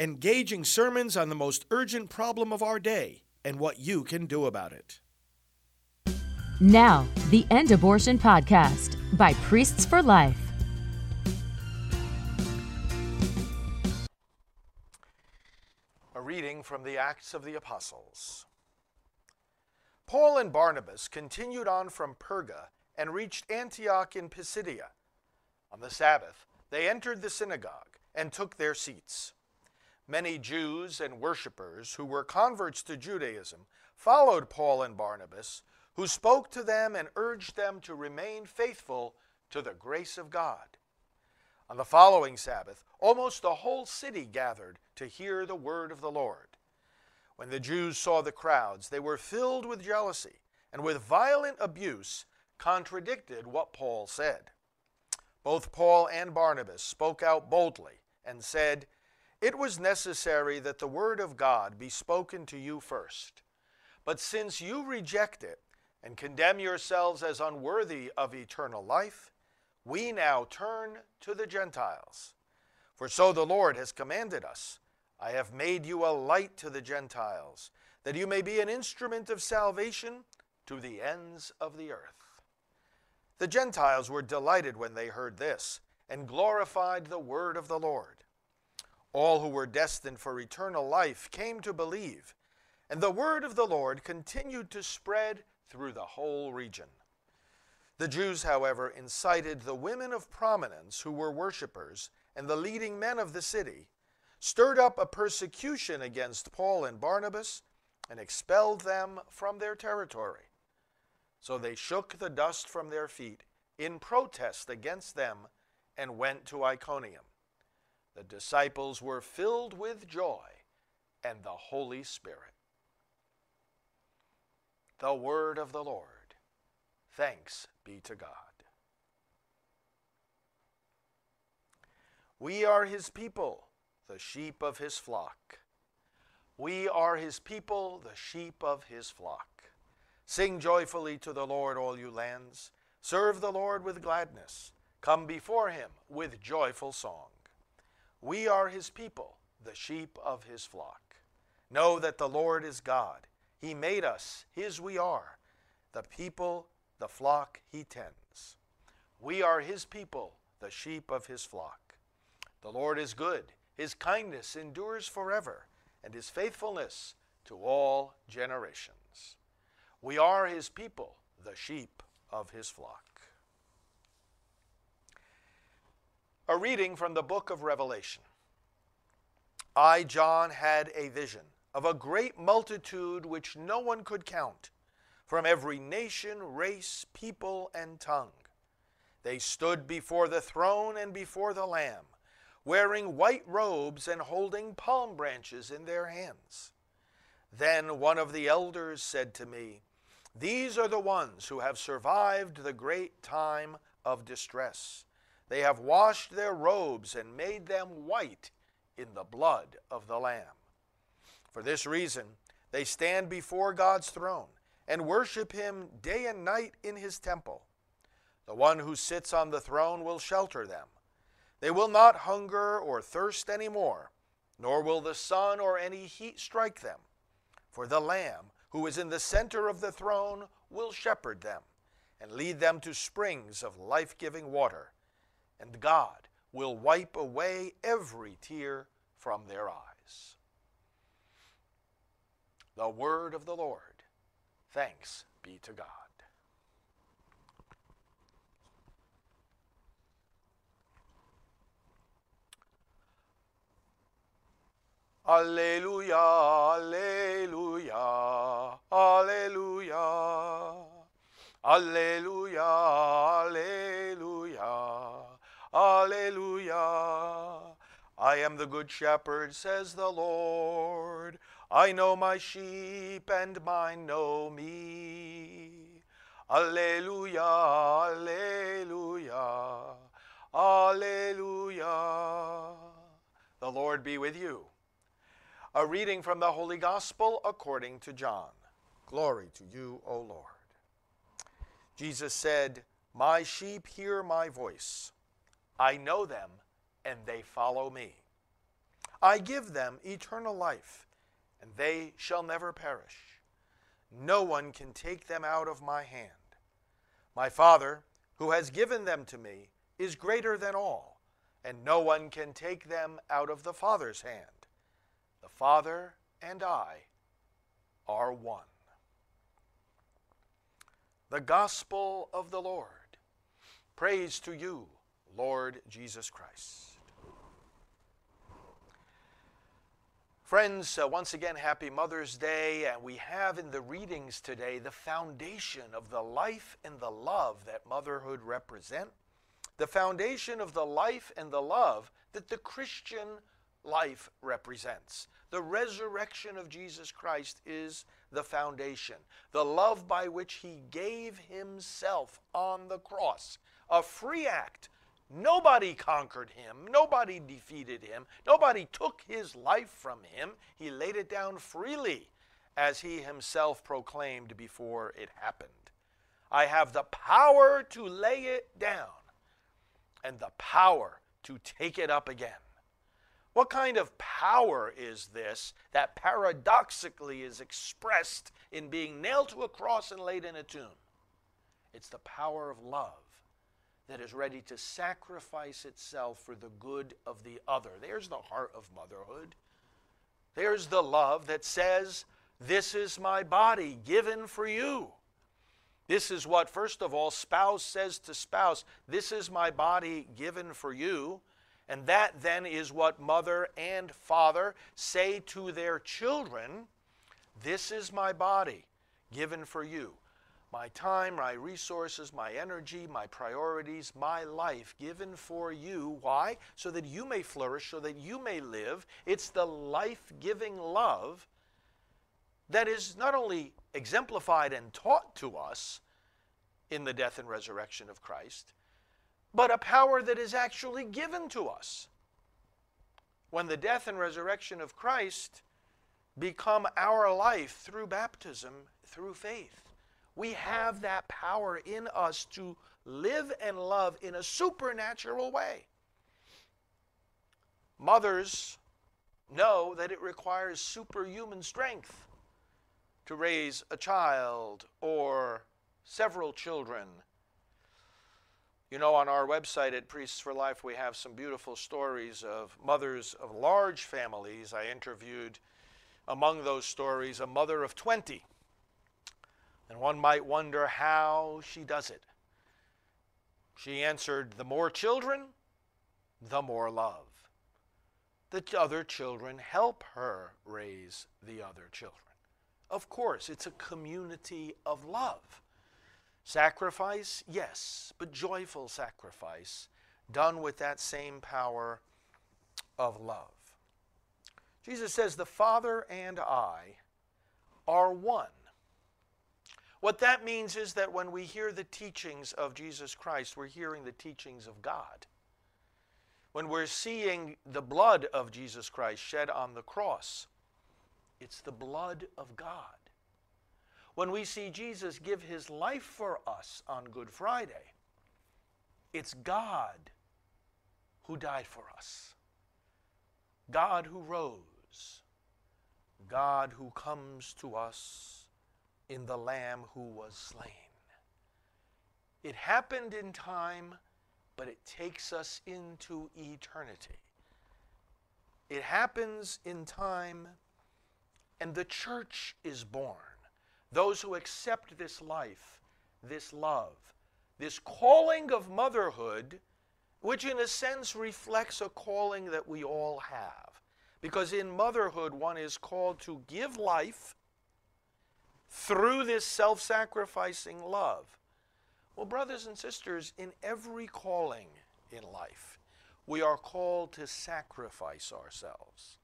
engaging sermons on the most urgent problem of our day and what you can do about it. Now, the End Abortion Podcast by Priests for Life. A reading from the Acts of the Apostles. Paul and Barnabas continued on from Perga and reached Antioch in Pisidia. On the Sabbath, they entered the synagogue and took their seats. Many Jews and worshippers who were converts to Judaism followed Paul and Barnabas, who spoke to them and urged them to remain faithful to the grace of God. On the following Sabbath, almost the whole city gathered to hear the word of the Lord. When the Jews saw the crowds, they were filled with jealousy and with violent abuse contradicted what Paul said. Both Paul and Barnabas spoke out boldly and said, It was necessary that the word of God be spoken to you first. But since you reject it and condemn yourselves as unworthy of eternal life, we now turn to the Gentiles. For so the Lord has commanded us I have made you a light to the Gentiles, that you may be an instrument of salvation to the ends of the earth. The Gentiles were delighted when they heard this, and glorified the word of the Lord. All who were destined for eternal life came to believe, and the word of the Lord continued to spread through the whole region. The Jews, however, incited the women of prominence who were worshippers and the leading men of the city, stirred up a persecution against Paul and Barnabas, and expelled them from their territory. So they shook the dust from their feet in protest against them and went to Iconium. The disciples were filled with joy and the Holy Spirit. The word of the Lord. Thanks be to God. We are his people, the sheep of his flock. We are his people, the sheep of his flock. Sing joyfully to the Lord, all you lands. Serve the Lord with gladness. Come before him with joyful song. We are his people, the sheep of his flock. Know that the Lord is God. He made us, his we are, the people the flock he tends. We are his people, the sheep of his flock. The Lord is good, his kindness endures forever, and his faithfulness to all generations. We are his people, the sheep of his flock. A reading from the book of Revelation. I, John, had a vision of a great multitude which no one could count from every nation, race, people, and tongue. They stood before the throne and before the Lamb, wearing white robes and holding palm branches in their hands. Then one of the elders said to me, These are the ones who have survived the great time of distress. They have washed their robes and made them white in the blood of the Lamb. For this reason, they stand before God's throne and worship him day and night in his temple. The one who sits on the throne will shelter them. They will not hunger or thirst any more, nor will the sun or any heat strike them. For the Lamb, who is in the center of the throne, will shepherd them and lead them to springs of life giving water. And God will wipe away every tear from their eyes. The word of the Lord. Thanks be to God. Alleluia, Alleluia, Alleluia, Alleluia, Alleluia, Alleluia. I am the good shepherd, says the Lord. I know my sheep, and mine know me. Alleluia, Alleluia, Alleluia. The Lord be with you. A reading from the Holy Gospel according to John. Glory to you, O Lord. Jesus said, My sheep hear my voice. I know them, and they follow me. I give them eternal life, and they shall never perish. No one can take them out of my hand. My Father, who has given them to me, is greater than all, and no one can take them out of the Father's hand. The Father and I are one. The Gospel of the Lord. Praise to you, Lord Jesus Christ. Friends, uh, once again, happy Mother's Day. And we have in the readings today the foundation of the life and the love that motherhood represent, the foundation of the life and the love that the Christian life represents. The resurrection of Jesus Christ is the foundation, the love by which he gave himself on the cross, a free act Nobody conquered him. Nobody defeated him. Nobody took his life from him. He laid it down freely, as he himself proclaimed before it happened. I have the power to lay it down and the power to take it up again. What kind of power is this that paradoxically is expressed in being nailed to a cross and laid in a tomb? It's the power of love that is ready to sacrifice itself for the good of the other. There's the heart of motherhood. There's the love that says, This is my body given for you. This is what, first of all, spouse says to spouse, This is my body given for you. And that then is what mother and father say to their children This is my body given for you my time, my resources, my energy, my priorities, my life given for you. Why? So that you may flourish, so that you may live. It's the life giving love that is not only exemplified and taught to us in the death and resurrection of Christ, but a power that is actually given to us. When the death and resurrection of Christ become our life through baptism, through faith. We have that power in us to live and love in a supernatural way. Mothers know that it requires superhuman strength to raise a child or several children. You know, on our website at Priests for Life, we have some beautiful stories of mothers of large families. I interviewed among those stories a mother of 20 and one might wonder how she does it. She answered, The more children, the more love. The other children help her raise the other children. Of course, it's a community of love. Sacrifice, yes, but joyful sacrifice done with that same power of love. Jesus says, The Father and I are one. What that means is that when we hear the teachings of Jesus Christ, we're hearing the teachings of God. When we're seeing the blood of Jesus Christ shed on the cross, it's the blood of God. When we see Jesus give his life for us on Good Friday, it's God who died for us, God who rose, God who comes to us in the Lamb who was slain. It happened in time, but it takes us into eternity. It happens in time, and the church is born. Those who accept this life, this love, this calling of motherhood, which in a sense reflects a calling that we all have. Because in motherhood, one is called to give life through this self sacrificing love. Well, brothers and sisters, in every calling in life, we are called to sacrifice ourselves.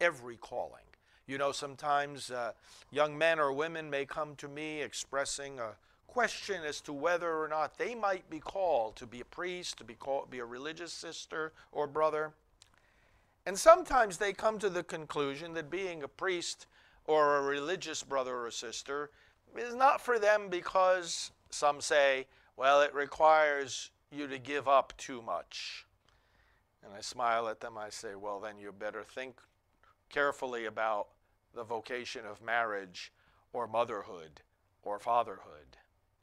Every calling. You know, sometimes uh, young men or women may come to me expressing a question as to whether or not they might be called to be a priest, to be called be a religious sister or brother. And sometimes they come to the conclusion that being a priest or a religious brother or sister is not for them because some say, well, it requires you to give up too much. And I smile at them. I say, well, then you better think carefully about the vocation of marriage or motherhood or fatherhood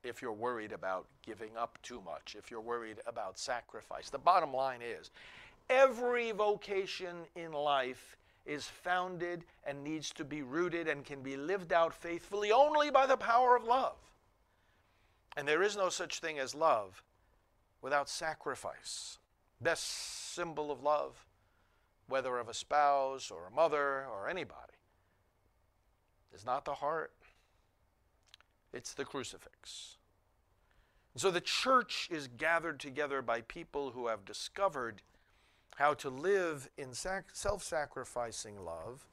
if you're worried about giving up too much, if you're worried about sacrifice. The bottom line is every vocation in life is founded and needs to be rooted and can be lived out faithfully only by the power of love. And there is no such thing as love without sacrifice. Best symbol of love, whether of a spouse or a mother or anybody, is not the heart, it's the crucifix. so the church is gathered together by people who have discovered how to live in sac- self sacrificing love.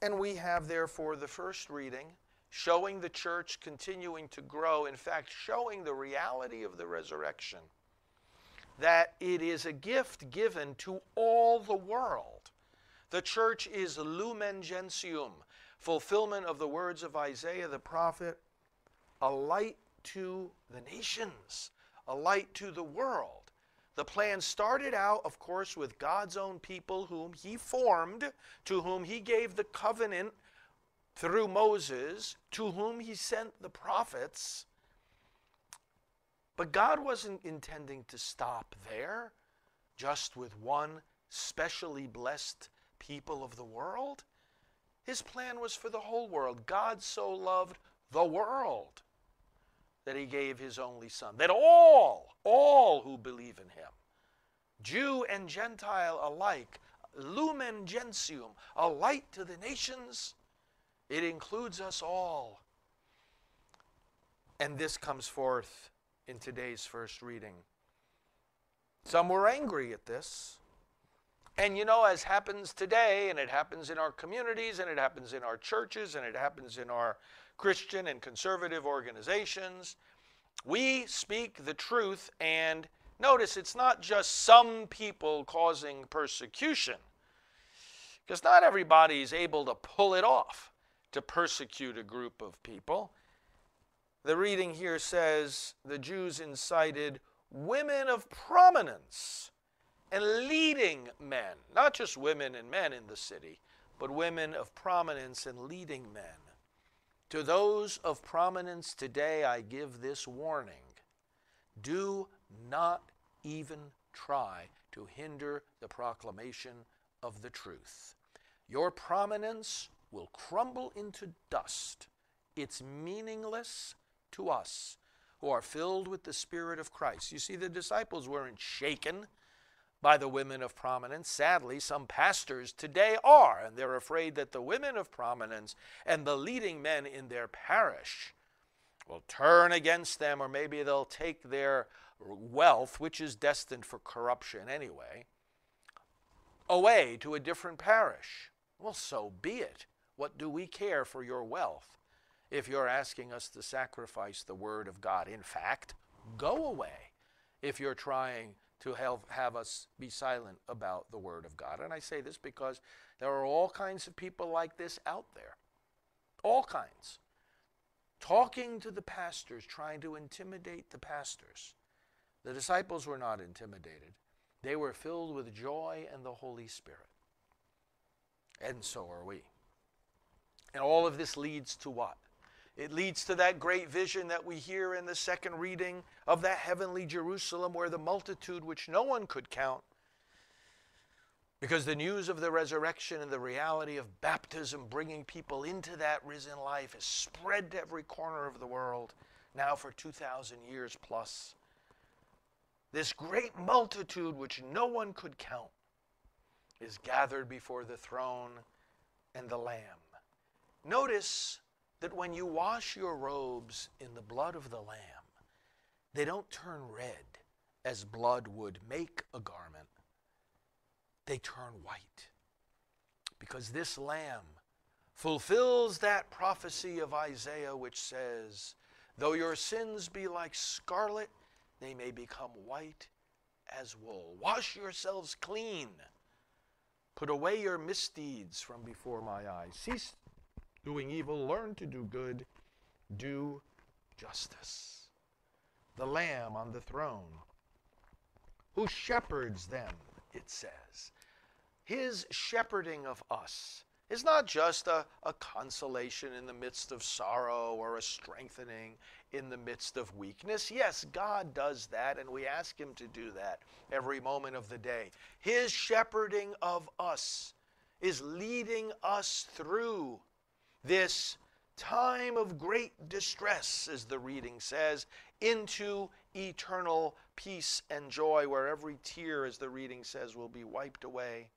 And we have, therefore, the first reading showing the church continuing to grow, in fact, showing the reality of the resurrection, that it is a gift given to all the world. The church is lumen gentium, fulfillment of the words of Isaiah the prophet, a light to the nations, a light to the world. The plan started out, of course, with God's own people, whom He formed, to whom He gave the covenant through Moses, to whom He sent the prophets. But God wasn't intending to stop there, just with one specially blessed people of the world. His plan was for the whole world. God so loved the world that he gave his only son, that all, all who believe in him, Jew and Gentile alike, lumen gentium, a light to the nations, it includes us all. And this comes forth in today's first reading. Some were angry at this. And you know, as happens today, and it happens in our communities, and it happens in our churches, and it happens in our Christian and conservative organizations, we speak the truth. And notice it's not just some people causing persecution, because not everybody is able to pull it off to persecute a group of people. The reading here says the Jews incited women of prominence and leading men, not just women and men in the city, but women of prominence and leading men. To those of prominence today, I give this warning do not even try to hinder the proclamation of the truth. Your prominence will crumble into dust. It's meaningless to us who are filled with the Spirit of Christ. You see, the disciples weren't shaken by the women of prominence. Sadly, some pastors today are, and they're afraid that the women of prominence and the leading men in their parish will turn against them, or maybe they'll take their wealth, which is destined for corruption anyway, away to a different parish. Well, so be it. What do we care for your wealth if you're asking us to sacrifice the Word of God? In fact, go away if you're trying to have, have us be silent about the Word of God. And I say this because there are all kinds of people like this out there. All kinds. Talking to the pastors, trying to intimidate the pastors. The disciples were not intimidated, they were filled with joy and the Holy Spirit. And so are we. And all of this leads to what? It leads to that great vision that we hear in the second reading of that heavenly Jerusalem where the multitude, which no one could count, because the news of the resurrection and the reality of baptism bringing people into that risen life is spread to every corner of the world now for 2,000 years plus. This great multitude, which no one could count, is gathered before the throne and the Lamb. Notice that when you wash your robes in the blood of the Lamb, they don't turn red as blood would make a garment, they turn white. Because this Lamb fulfills that prophecy of Isaiah which says, Though your sins be like scarlet, they may become white as wool. Wash yourselves clean. Put away your misdeeds from before my eyes. Cease doing evil, learn to do good, do justice. The Lamb on the throne who shepherds them, it says. His shepherding of us is not just a, a consolation in the midst of sorrow or a strengthening in the midst of weakness. Yes, God does that, and we ask Him to do that every moment of the day. His shepherding of us is leading us through this time of great distress, as the reading says, into eternal peace and joy, where every tear, as the reading says, will be wiped away.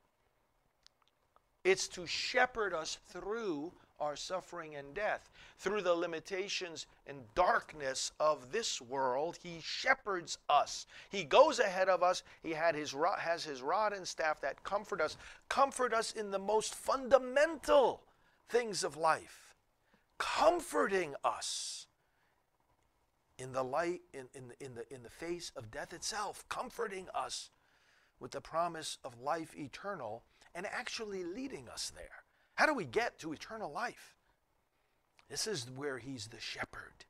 It's to shepherd us through our suffering and death. Through the limitations and darkness of this world, He shepherds us. He goes ahead of us. He had his has His rod and staff that comfort us, comfort us in the most fundamental things of life, comforting us in the light, in, in, in, the, in the face of death itself, comforting us with the promise of life eternal and actually leading us there. How do we get to eternal life? This is where he's the shepherd.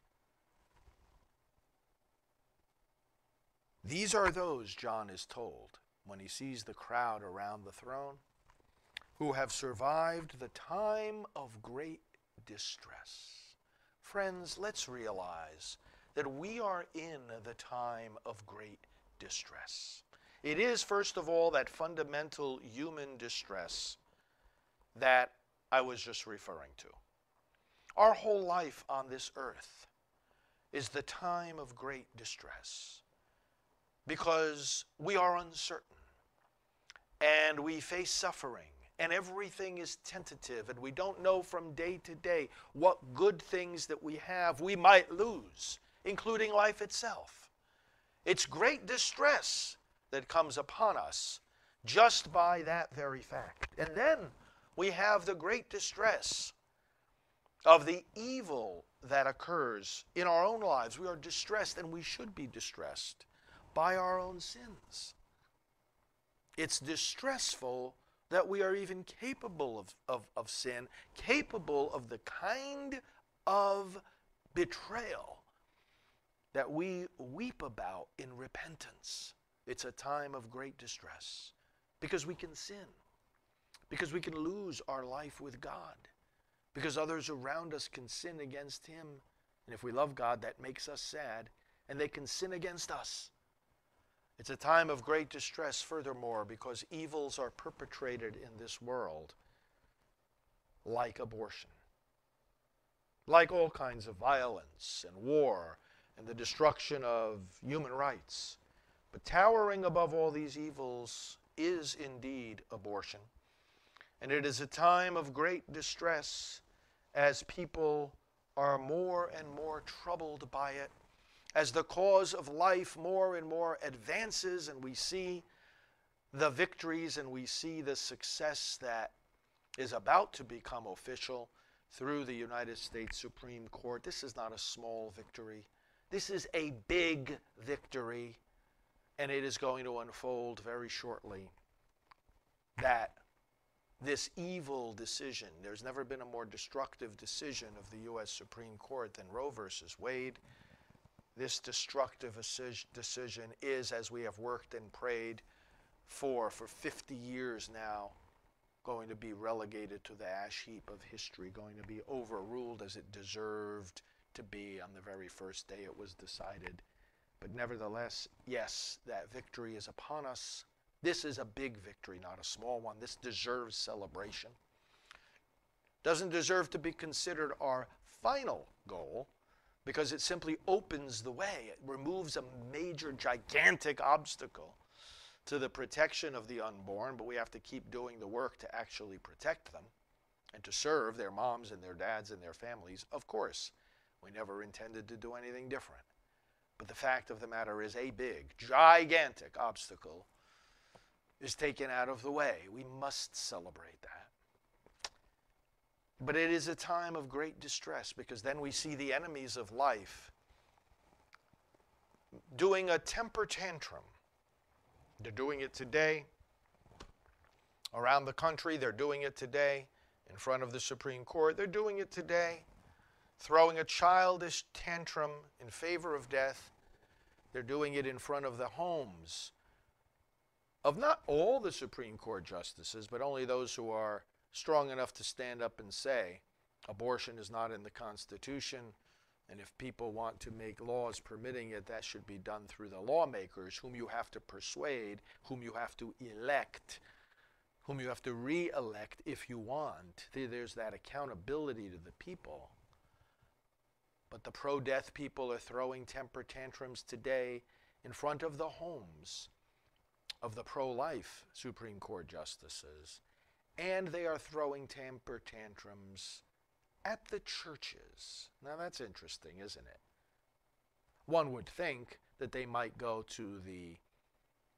These are those, John is told, when he sees the crowd around the throne, who have survived the time of great distress. Friends, let's realize that we are in the time of great distress. It is, first of all, that fundamental human distress that I was just referring to. Our whole life on this earth is the time of great distress because we are uncertain and we face suffering and everything is tentative and we don't know from day to day what good things that we have we might lose, including life itself. It's great distress that comes upon us just by that very fact. And then we have the great distress of the evil that occurs in our own lives. We are distressed, and we should be distressed by our own sins. It's distressful that we are even capable of, of, of sin, capable of the kind of betrayal that we weep about in repentance. It's a time of great distress because we can sin, because we can lose our life with God, because others around us can sin against Him. And if we love God, that makes us sad, and they can sin against us. It's a time of great distress, furthermore, because evils are perpetrated in this world, like abortion, like all kinds of violence and war and the destruction of human rights. But towering above all these evils is indeed abortion. And it is a time of great distress as people are more and more troubled by it, as the cause of life more and more advances, and we see the victories and we see the success that is about to become official through the United States Supreme Court. This is not a small victory. This is a big victory and it is going to unfold very shortly that this evil decision, there's never been a more destructive decision of the U.S. Supreme Court than Roe versus Wade. This destructive decision is, as we have worked and prayed for for 50 years now, going to be relegated to the ash heap of history, going to be overruled as it deserved to be on the very first day it was decided. But nevertheless, yes, that victory is upon us. This is a big victory, not a small one. This deserves celebration. Doesn't deserve to be considered our final goal because it simply opens the way. It removes a major, gigantic obstacle to the protection of the unborn, but we have to keep doing the work to actually protect them and to serve their moms and their dads and their families. Of course, we never intended to do anything different. But the fact of the matter is, a big, gigantic obstacle is taken out of the way. We must celebrate that. But it is a time of great distress because then we see the enemies of life doing a temper tantrum. They're doing it today around the country, they're doing it today in front of the Supreme Court, they're doing it today throwing a childish tantrum in favor of death. They're doing it in front of the homes of not all the Supreme Court justices, but only those who are strong enough to stand up and say abortion is not in the Constitution. And if people want to make laws permitting it, that should be done through the lawmakers, whom you have to persuade, whom you have to elect, whom you have to re elect if you want. There's that accountability to the people. But the pro death people are throwing temper tantrums today in front of the homes of the pro life Supreme Court justices. And they are throwing temper tantrums at the churches. Now that's interesting, isn't it? One would think that they might go to the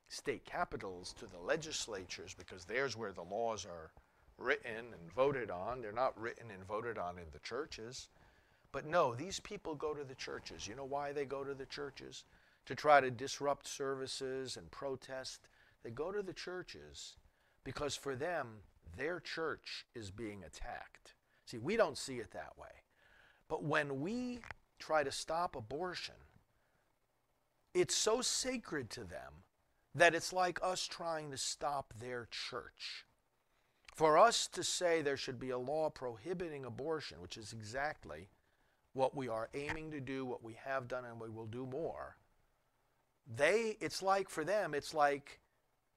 state capitals, to the legislatures, because there's where the laws are written and voted on. They're not written and voted on in the churches. But no, these people go to the churches. You know why they go to the churches? To try to disrupt services and protest. They go to the churches because for them, their church is being attacked. See, we don't see it that way. But when we try to stop abortion, it's so sacred to them that it's like us trying to stop their church. For us to say there should be a law prohibiting abortion, which is exactly what we are aiming to do, what we have done, and we will do more, they, it's like for them, it's like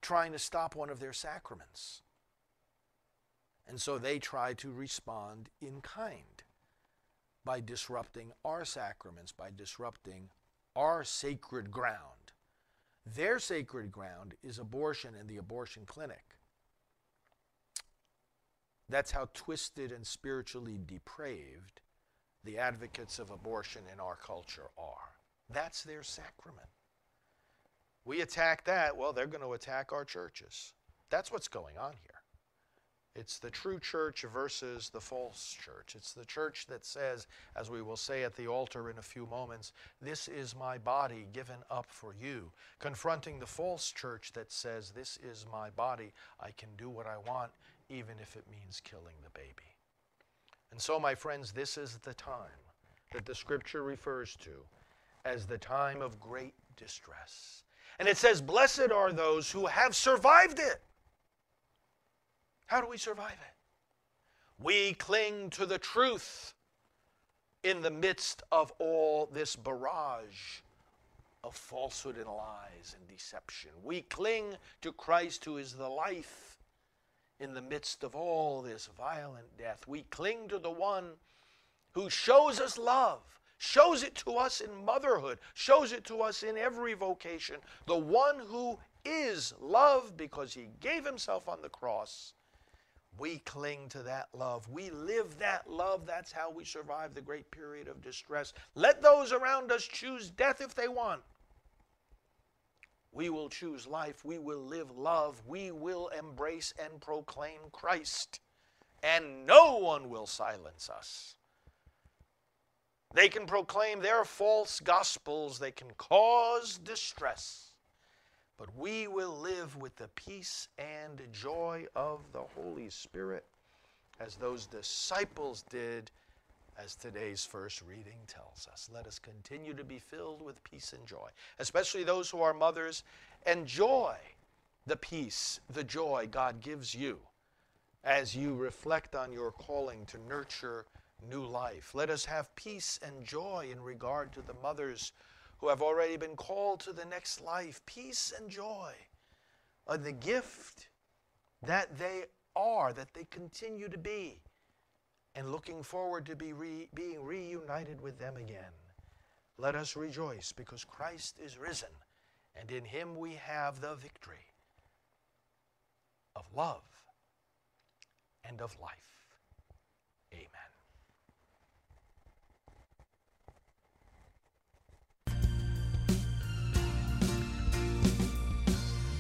trying to stop one of their sacraments. And so they try to respond in kind by disrupting our sacraments, by disrupting our sacred ground. Their sacred ground is abortion and the abortion clinic. That's how twisted and spiritually depraved the advocates of abortion in our culture are. That's their sacrament. We attack that, well, they're going to attack our churches. That's what's going on here. It's the true church versus the false church. It's the church that says, as we will say at the altar in a few moments, This is my body given up for you. Confronting the false church that says, This is my body. I can do what I want, even if it means killing the baby. And so, my friends, this is the time that the scripture refers to as the time of great distress. And it says, Blessed are those who have survived it. How do we survive it? We cling to the truth in the midst of all this barrage of falsehood and lies and deception. We cling to Christ, who is the life in the midst of all this violent death. We cling to the one who shows us love, shows it to us in motherhood, shows it to us in every vocation. The one who is love because he gave himself on the cross we cling to that love. We live that love. That's how we survive the great period of distress. Let those around us choose death if they want. We will choose life. We will live love. We will embrace and proclaim Christ. And no one will silence us. They can proclaim their false gospels, they can cause distress but we will live with the peace and joy of the Holy Spirit as those disciples did, as today's first reading tells us. Let us continue to be filled with peace and joy, especially those who are mothers. Enjoy the peace, the joy God gives you as you reflect on your calling to nurture new life. Let us have peace and joy in regard to the mothers who have already been called to the next life, peace and joy, of the gift that they are, that they continue to be, and looking forward to be re, being reunited with them again. Let us rejoice because Christ is risen, and in him we have the victory of love and of life. Amen.